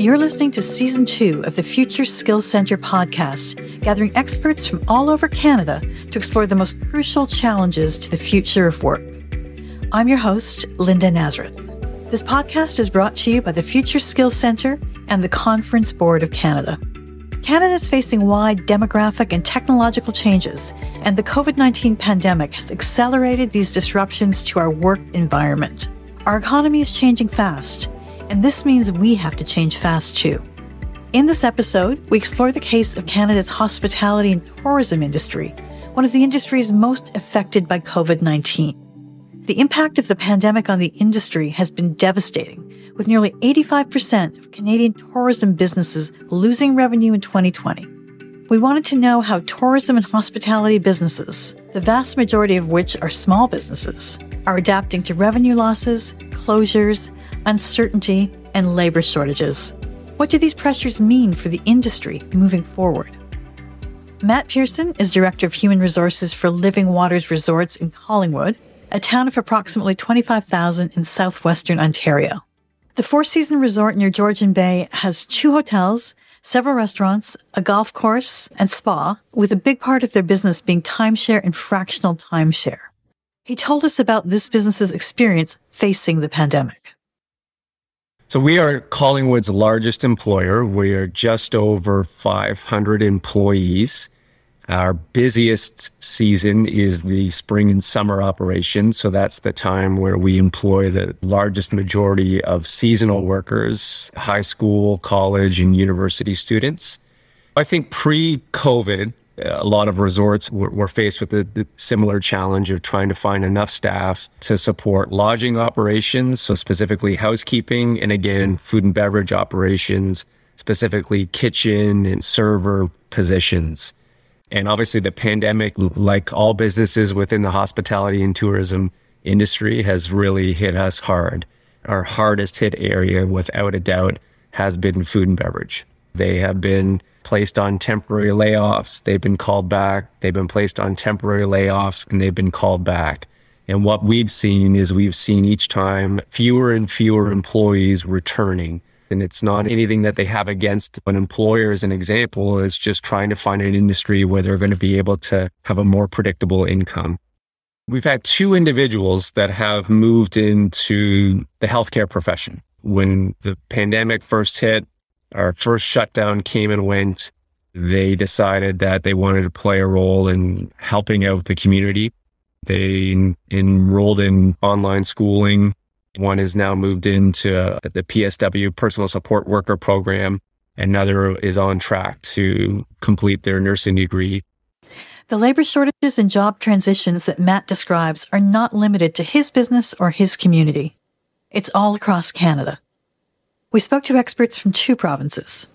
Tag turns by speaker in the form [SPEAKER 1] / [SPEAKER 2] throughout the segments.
[SPEAKER 1] You're listening to season two of the Future Skills Center podcast, gathering experts from all over Canada to explore the most crucial challenges to the future of work. I'm your host, Linda Nazareth. This podcast is brought to you by the Future Skills Center and the Conference Board of Canada. Canada is facing wide demographic and technological changes, and the COVID 19 pandemic has accelerated these disruptions to our work environment. Our economy is changing fast and this means we have to change fast too. In this episode, we explore the case of Canada's hospitality and tourism industry, one of the industries most affected by COVID 19. The impact of the pandemic on the industry has been devastating, with nearly 85% of Canadian tourism businesses losing revenue in 2020. We wanted to know how tourism and hospitality businesses, the vast majority of which are small businesses, are adapting to revenue losses, closures, uncertainty, and labor shortages. What do these pressures mean for the industry moving forward? Matt Pearson is Director of Human Resources for Living Waters Resorts in Collingwood, a town of approximately 25,000 in southwestern Ontario. The Four Season Resort near Georgian Bay has two hotels, several restaurants, a golf course, and spa, with a big part of their business being timeshare and fractional timeshare. He told us about this business's experience facing the pandemic.
[SPEAKER 2] So we are Collingwood's largest employer. We are just over 500 employees. Our busiest season is the spring and summer operations. So that's the time where we employ the largest majority of seasonal workers, high school, college, and university students. I think pre COVID, a lot of resorts were, were faced with the, the, similar challenge of trying to find enough staff to support lodging operations, so specifically housekeeping, and again, food and beverage operations, specifically kitchen and server positions. And obviously, the pandemic, like all businesses within the hospitality and tourism industry, has really hit us hard. Our hardest hit area, without a doubt, has been food and beverage. They have been placed on temporary layoffs. They've been called back. They've been placed on temporary layoffs and they've been called back. And what we've seen is we've seen each time fewer and fewer employees returning. And it's not anything that they have against an employer as an example. It's just trying to find an industry where they're going to be able to have a more predictable income. We've had two individuals that have moved into the healthcare profession. When the pandemic first hit, our first shutdown came and went. They decided that they wanted to play a role in helping out the community. They enrolled in online schooling. One has now moved into uh, the PSW personal support worker program. Another is on track to complete their nursing degree.
[SPEAKER 1] The labor shortages and job transitions that Matt describes are not limited to his business or his community. It's all across Canada. We spoke to experts from two provinces.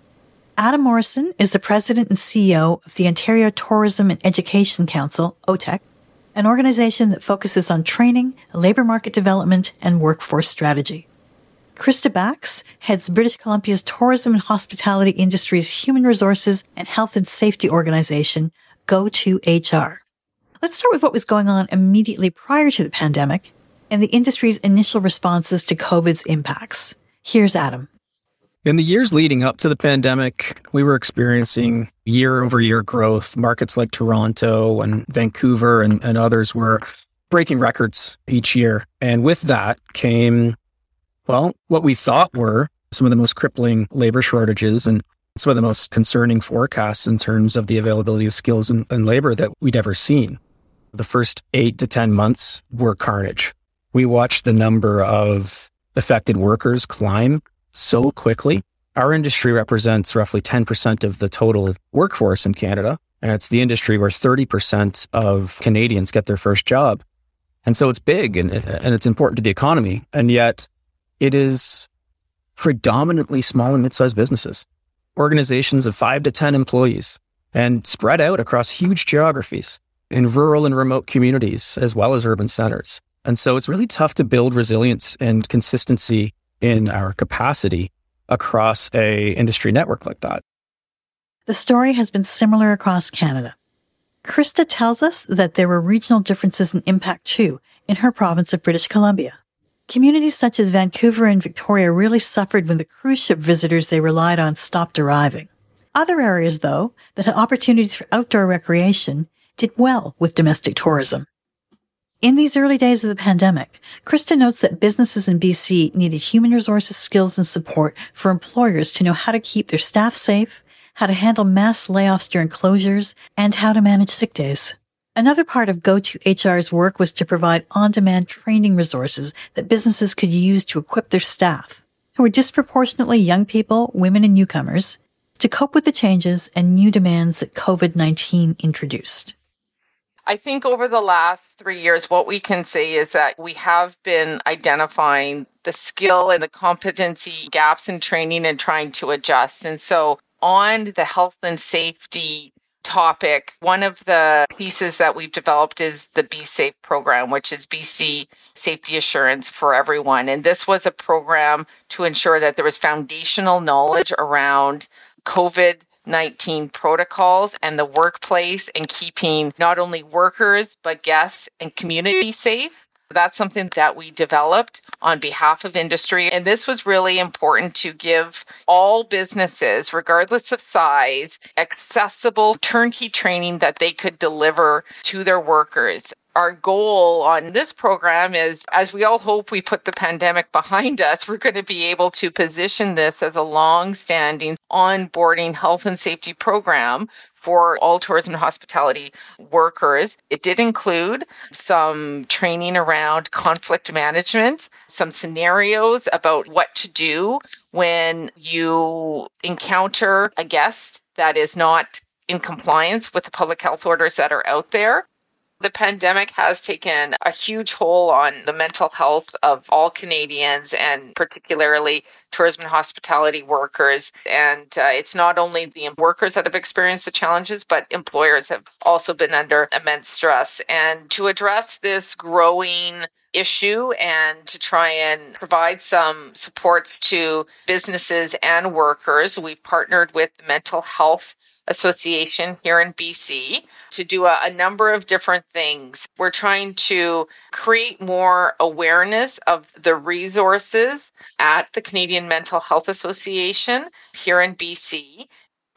[SPEAKER 1] Adam Morrison is the president and CEO of the Ontario Tourism and Education Council, OTEC, an organization that focuses on training, labor market development, and workforce strategy. Krista Bax heads British Columbia's tourism and hospitality industry's human resources and health and safety organization, Go2HR. Let's start with what was going on immediately prior to the pandemic and the industry's initial responses to COVID's impacts. Here's Adam.
[SPEAKER 3] In the years leading up to the pandemic, we were experiencing year over year growth. Markets like Toronto and Vancouver and, and others were breaking records each year. And with that came, well, what we thought were some of the most crippling labor shortages and some of the most concerning forecasts in terms of the availability of skills and, and labor that we'd ever seen. The first eight to 10 months were carnage. We watched the number of affected workers climb so quickly. Our industry represents roughly 10% of the total workforce in Canada. And it's the industry where 30% of Canadians get their first job. And so it's big and, and it's important to the economy. And yet it is predominantly small and mid-sized businesses, organizations of five to 10 employees and spread out across huge geographies in rural and remote communities, as well as urban centers. And so it's really tough to build resilience and consistency in our capacity across a industry network like that.
[SPEAKER 1] The story has been similar across Canada. Krista tells us that there were regional differences in impact too in her province of British Columbia. Communities such as Vancouver and Victoria really suffered when the cruise ship visitors they relied on stopped arriving. Other areas, though, that had opportunities for outdoor recreation did well with domestic tourism. In these early days of the pandemic, Krista notes that businesses in BC needed human resources skills and support for employers to know how to keep their staff safe, how to handle mass layoffs during closures, and how to manage sick days. Another part of Go2HR's work was to provide on-demand training resources that businesses could use to equip their staff, who were disproportionately young people, women, and newcomers, to cope with the changes and new demands that COVID-19 introduced.
[SPEAKER 3] I think over the last three years, what we can say is that we have been identifying the skill and the competency gaps in training and trying to adjust. And so, on the health and safety topic, one of the pieces that we've developed is the Be Safe program, which is BC Safety Assurance for Everyone. And this was a program to ensure that there was foundational knowledge around COVID 19 protocols and the workplace and keeping not only workers, but guests and community safe. That's something that we developed on behalf of industry. And this was really important to give all businesses, regardless of size, accessible turnkey training that they could deliver to their workers our goal on this program is as we all hope we put the pandemic behind us, we're going to be able to position this as a long standing onboarding health and safety program for all tourism and hospitality workers. It did include some training around conflict management, some scenarios about what to do when you encounter a guest that is not in compliance with the public health orders that are out there. The pandemic has taken a huge toll on the mental health of all Canadians and particularly tourism and hospitality workers. And uh, it's not only the workers that have experienced the challenges, but employers have also been under immense stress. And to address this growing issue and to try and provide some supports to businesses and workers, we've partnered with the Mental Health Association here in BC to do a, a, number of different things. We're trying to create more awareness of the resources at the Canadian Mental Health Association here in BC.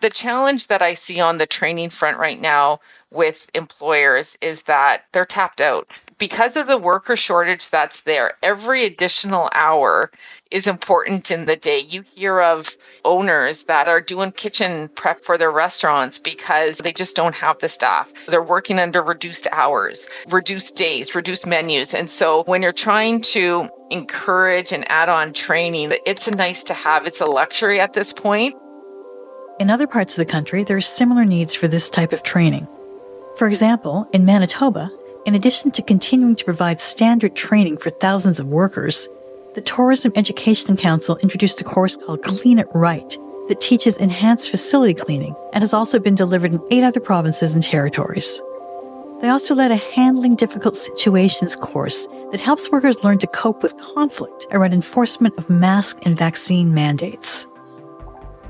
[SPEAKER 3] The challenge that I see on the training front right now with employers is that they're tapped out. Because of the worker shortage that's there, every additional hour is important in the day. You hear of owners that are doing kitchen prep for their restaurants because they just don't have the staff. They're working under reduced hours, reduced days, reduced menus. And so when you're trying to encourage and add on training, it's a nice to have. It's a luxury at this point.
[SPEAKER 1] In other parts of the country, there are similar needs for this type of training. For example, in Manitoba, in addition to continuing to provide standard training for thousands of workers, the Tourism Education Council introduced a course called Clean It Right that teaches enhanced facility cleaning and has also been delivered in eight other provinces and territories. They also led a handling difficult situations course that helps workers learn to cope with conflict around enforcement of mask and vaccine mandates.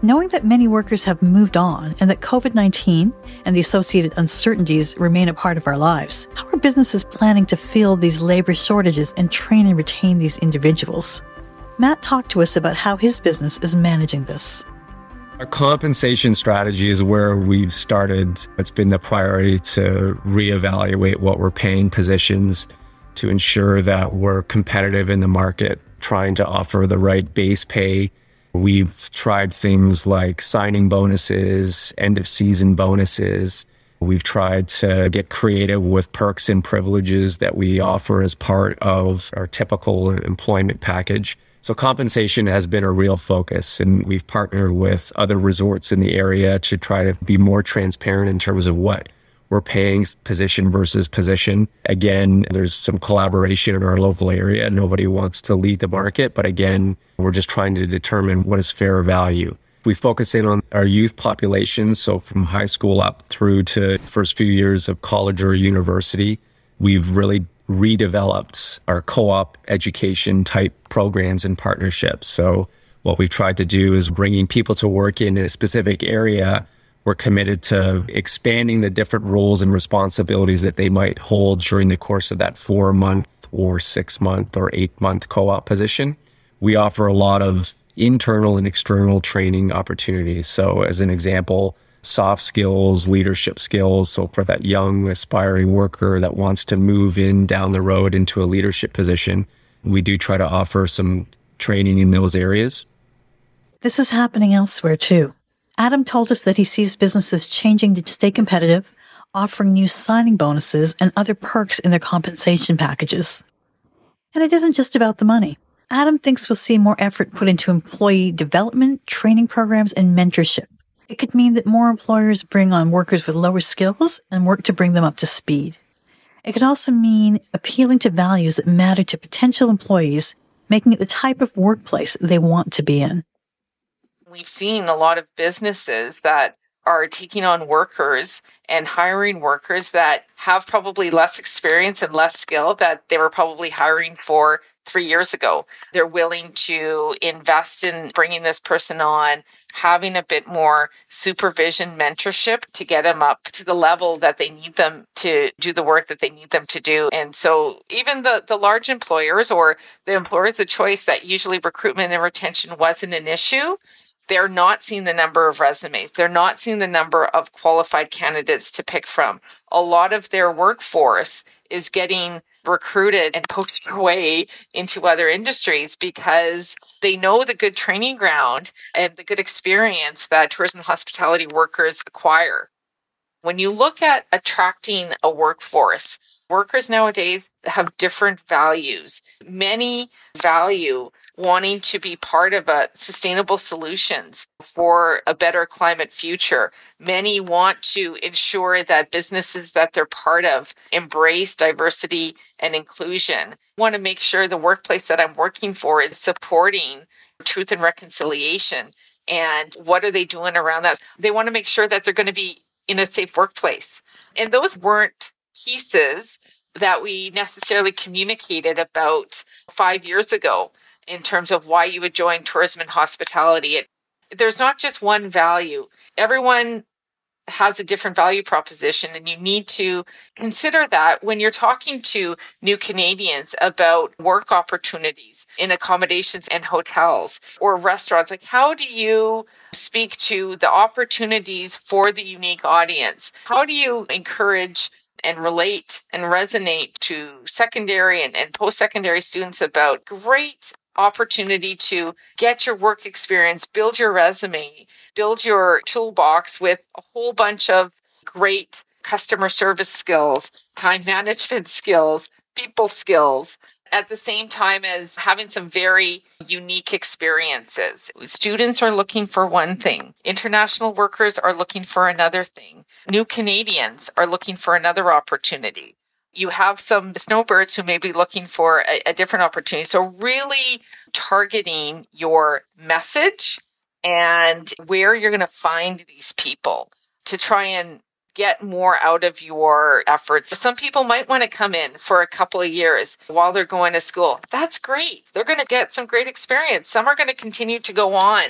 [SPEAKER 1] Knowing that many workers have moved on and that COVID 19 and the associated uncertainties remain a part of our lives, how are businesses planning to fill these labor shortages and train and retain these individuals? Matt talked to us about how his business is managing this.
[SPEAKER 2] Our compensation strategy is where we've started. It's been the priority to reevaluate what we're paying positions to ensure that we're competitive in the market, trying to offer the right base pay We've tried things like signing bonuses, end of season bonuses. We've tried to get creative with perks and privileges that we offer as part of our typical employment package. So compensation has been a real focus and we've partnered with other resorts in the area to try to be more transparent in terms of what we're paying position versus position. Again, there's some collaboration in our local area. Nobody wants to lead the market, but again, we're just trying to determine what is fair value. We focus in on our youth population, so from high school up through to first few years of college or university. We've really redeveloped our co-op education type programs and partnerships. So what we've tried to do is bringing people to work in a specific area we're committed to expanding the different roles and responsibilities that they might hold during the course of that four month or six month or eight month co op position. We offer a lot of internal and external training opportunities. So, as an example, soft skills, leadership skills. So, for that young aspiring worker that wants to move in down the road into a leadership position, we do try to offer some training in those areas.
[SPEAKER 1] This is happening elsewhere too. Adam told us that he sees businesses changing to stay competitive, offering new signing bonuses and other perks in their compensation packages. And it isn't just about the money. Adam thinks we'll see more effort put into employee development, training programs, and mentorship. It could mean that more employers bring on workers with lower skills and work to bring them up to speed. It could also mean appealing to values that matter to potential employees, making it the type of workplace they want to be in.
[SPEAKER 3] We've seen a lot of businesses that are taking on workers and hiring workers that have probably less experience and less skill that they were probably hiring for three years ago. They're willing to invest in bringing this person on, having a bit more supervision, mentorship to get them up to the level that they need them to do the work that they need them to do. And so, even the, the large employers or the employers of choice that usually recruitment and retention wasn't an issue, they're not seeing the number of resumes. They're not seeing the number of qualified candidates to pick from. A lot of their workforce is getting recruited and poached away into other industries because they know the good training ground and the good experience that tourism and hospitality workers acquire. When you look at attracting a workforce, workers nowadays have different values. Many value wanting to be part of a sustainable solutions for a better climate future. Many want to ensure that businesses that they're part of embrace diversity and inclusion. Want to make sure the workplace that I'm working for is supporting truth and reconciliation. And what are they doing around that? They want to make sure that they're going to be in a safe workplace. And those weren't pieces that we necessarily communicated about five years ago in terms of why you would join tourism and hospitality. It, there's not just one value. Everyone has a different value proposition and you need to consider that when you're talking to new Canadians about work opportunities in accommodations and hotels or restaurants like how do you speak to the opportunities for the unique audience how do you encourage and relate and resonate to secondary and, and post-secondary students about great opportunity to get your work experience, build your resume, build your toolbox with a whole bunch of great customer service skills, time management skills, people skills, at the same time as having some very unique experiences. Students are looking for one thing, international workers are looking for another thing, new Canadians are looking for another opportunity you have some snowbirds who may be looking for a, a different opportunity. So, really targeting your message and where you're going to find these people to try and get more out of your efforts. Some people might want to come in for a couple of years while they're going to school. That's great. They're going to get some great experience. Some are going to continue to go on.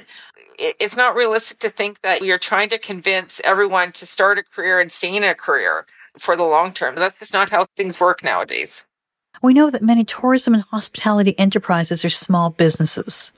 [SPEAKER 3] It's not realistic to think that you're trying to convince everyone to start a career and stay in a career for the long term. That's just not how things work nowadays.
[SPEAKER 1] We know that many tourism and hospitality enterprises are small businesses.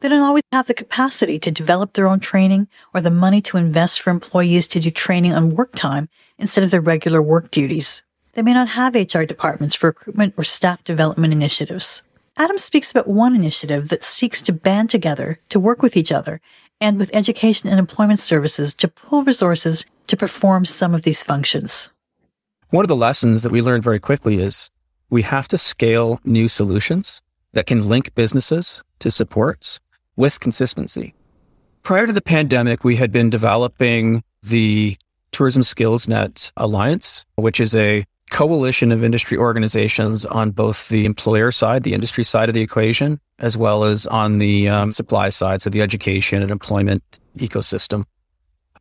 [SPEAKER 1] They don't always have the capacity to develop their own training or the money to invest for employees to do training on work time instead of their regular work duties. They may not have HR departments for recruitment or staff development initiatives. Adam speaks about one initiative that seeks to band together to work with each other and with education and employment services to pool resources to perform some of these functions.
[SPEAKER 4] One of the lessons that we learned very quickly is we have to scale new solutions that can link businesses to supports with consistency. Prior to the pandemic, we had been developing the Tourism Skills Net Alliance, which is a coalition of industry organizations on both the employer side, the industry side of the equation, as well as on the um, supply side, so the education and employment ecosystem.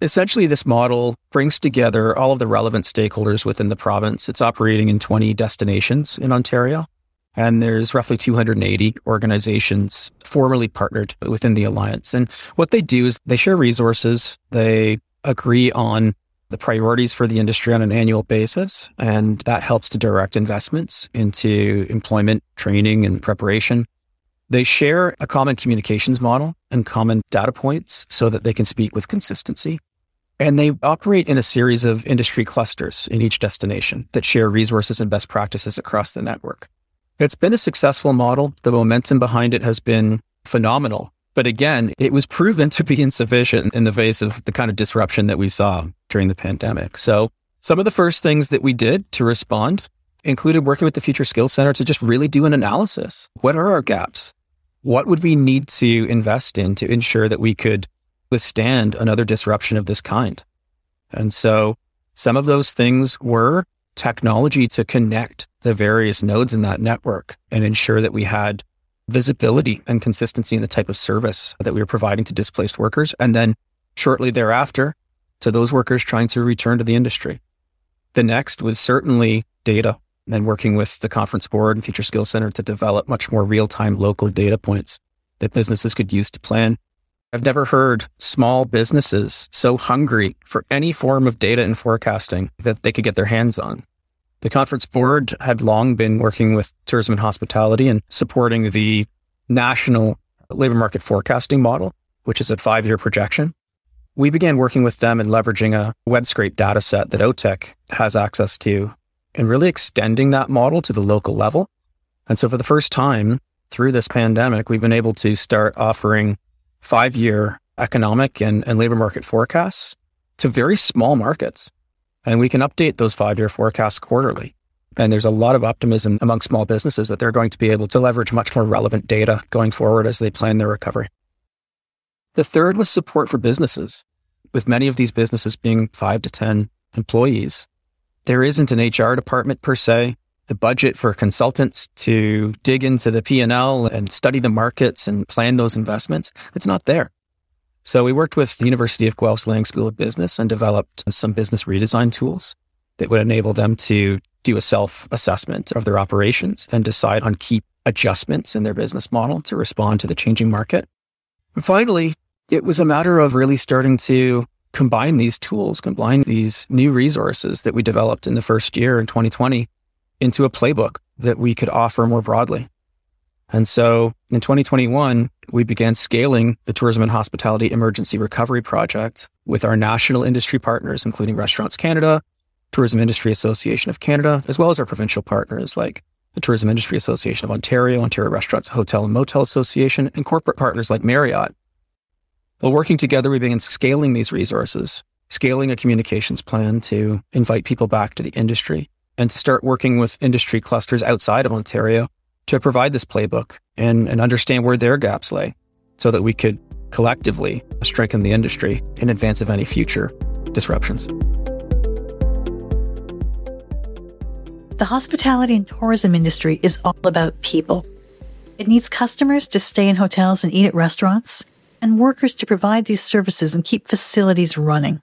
[SPEAKER 4] Essentially, this model brings together all of the relevant stakeholders within the province. It's operating in 20 destinations in Ontario. And there's roughly 280 organizations formally partnered within the alliance. And what they do is they share resources, they
[SPEAKER 3] agree on the priorities for the industry on an annual basis. And that helps to direct investments into employment, training, and preparation. They share a common communications model and common data points so that they can speak with consistency. And they operate in a series of industry clusters in each destination that share resources and best practices across the network. It's been a successful model. The momentum behind it has been phenomenal. But again, it was proven to be insufficient in the face of the kind of disruption that we saw during the pandemic. So some of the first things that we did to respond included working with the Future Skills Center to just really do an analysis. What are our gaps? What would we need to invest in to ensure that we could withstand another disruption of this kind? And so some of those things were technology to connect the various nodes in that network and ensure that we had visibility and consistency in the type of service that we were providing to displaced workers. And then shortly thereafter, to those workers trying to return to the industry. The next was certainly data and working with the conference board and Future Skills Center to develop much more real time local data points that businesses could use to plan. I've never heard small businesses so hungry for any form of data and forecasting that they could get their hands on. The conference board had long been working with tourism and hospitality and supporting the national labor market forecasting model, which is a five year projection. We began working with them and leveraging a web scrape data set that OTEC has access to and really extending that model to the local level. And so for the first time through this pandemic, we've been able to start offering five year economic and, and labor market forecasts to very small markets. And we can update those five year forecasts quarterly. And there's a lot of optimism among small businesses that they're going to be able to leverage much more relevant data going forward as they plan their recovery. The third was support for businesses. With many of these businesses being five to 10 employees, there isn't an HR department per se. The budget for consultants to dig into the P&L and study the markets and plan those investments, it's not there. So we worked with the University of Guelph's Lang School of Business and developed some business redesign tools that would enable them to do a self assessment of their operations and decide on key adjustments in their business model to respond to the changing market. And finally, it was a matter of really starting to combine these tools, combine these new resources that we developed in the first year in 2020 into a playbook that we could offer more broadly. And so in 2021, we began scaling the Tourism and Hospitality Emergency Recovery Project with our national industry partners, including Restaurants Canada, Tourism Industry Association of Canada, as well as our provincial partners like the Tourism Industry Association of Ontario, Ontario Restaurants Hotel and Motel Association, and corporate partners like Marriott. While working together, we began scaling these resources, scaling a communications plan to invite people back to the industry, and to start working with industry clusters outside of Ontario to provide this playbook and, and understand where their gaps lay so that we could collectively strengthen the industry in advance of any future disruptions.
[SPEAKER 1] The hospitality and tourism industry is all about people. It needs customers to stay in hotels and eat at restaurants, and workers to provide these services and keep facilities running.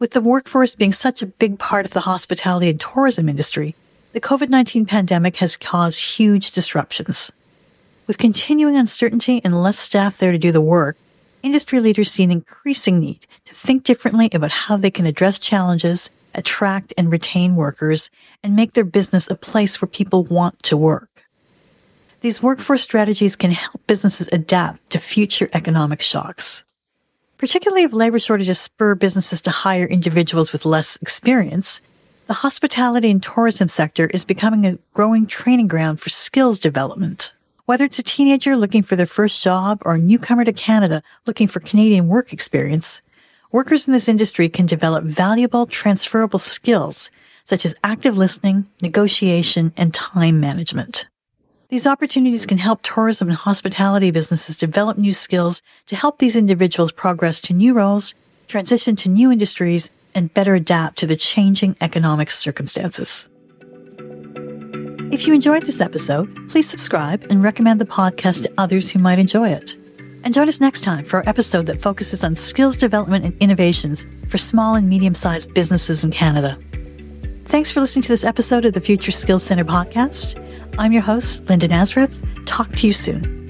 [SPEAKER 1] With the workforce being such a big part of the hospitality and tourism industry, the COVID 19 pandemic has caused huge disruptions. With continuing uncertainty and less staff there to do the work, industry leaders see an increasing need to think differently about how they can address challenges, attract and retain workers, and make their business a place where people want to work. These workforce strategies can help businesses adapt to future economic shocks. Particularly if labor shortages spur businesses to hire individuals with less experience, the hospitality and tourism sector is becoming a growing training ground for skills development. Whether it's a teenager looking for their first job or a newcomer to Canada looking for Canadian work experience, workers in this industry can develop valuable transferable skills such as active listening, negotiation, and time management. These opportunities can help tourism and hospitality businesses develop new skills to help these individuals progress to new roles, transition to new industries, and better adapt to the changing economic circumstances. If you enjoyed this episode, please subscribe and recommend the podcast to others who might enjoy it. And join us next time for our episode that focuses on skills development and innovations for small and medium sized businesses in Canada. Thanks for listening to this episode of the Future Skills Center podcast. I'm your host, Linda Nazareth. Talk to you soon.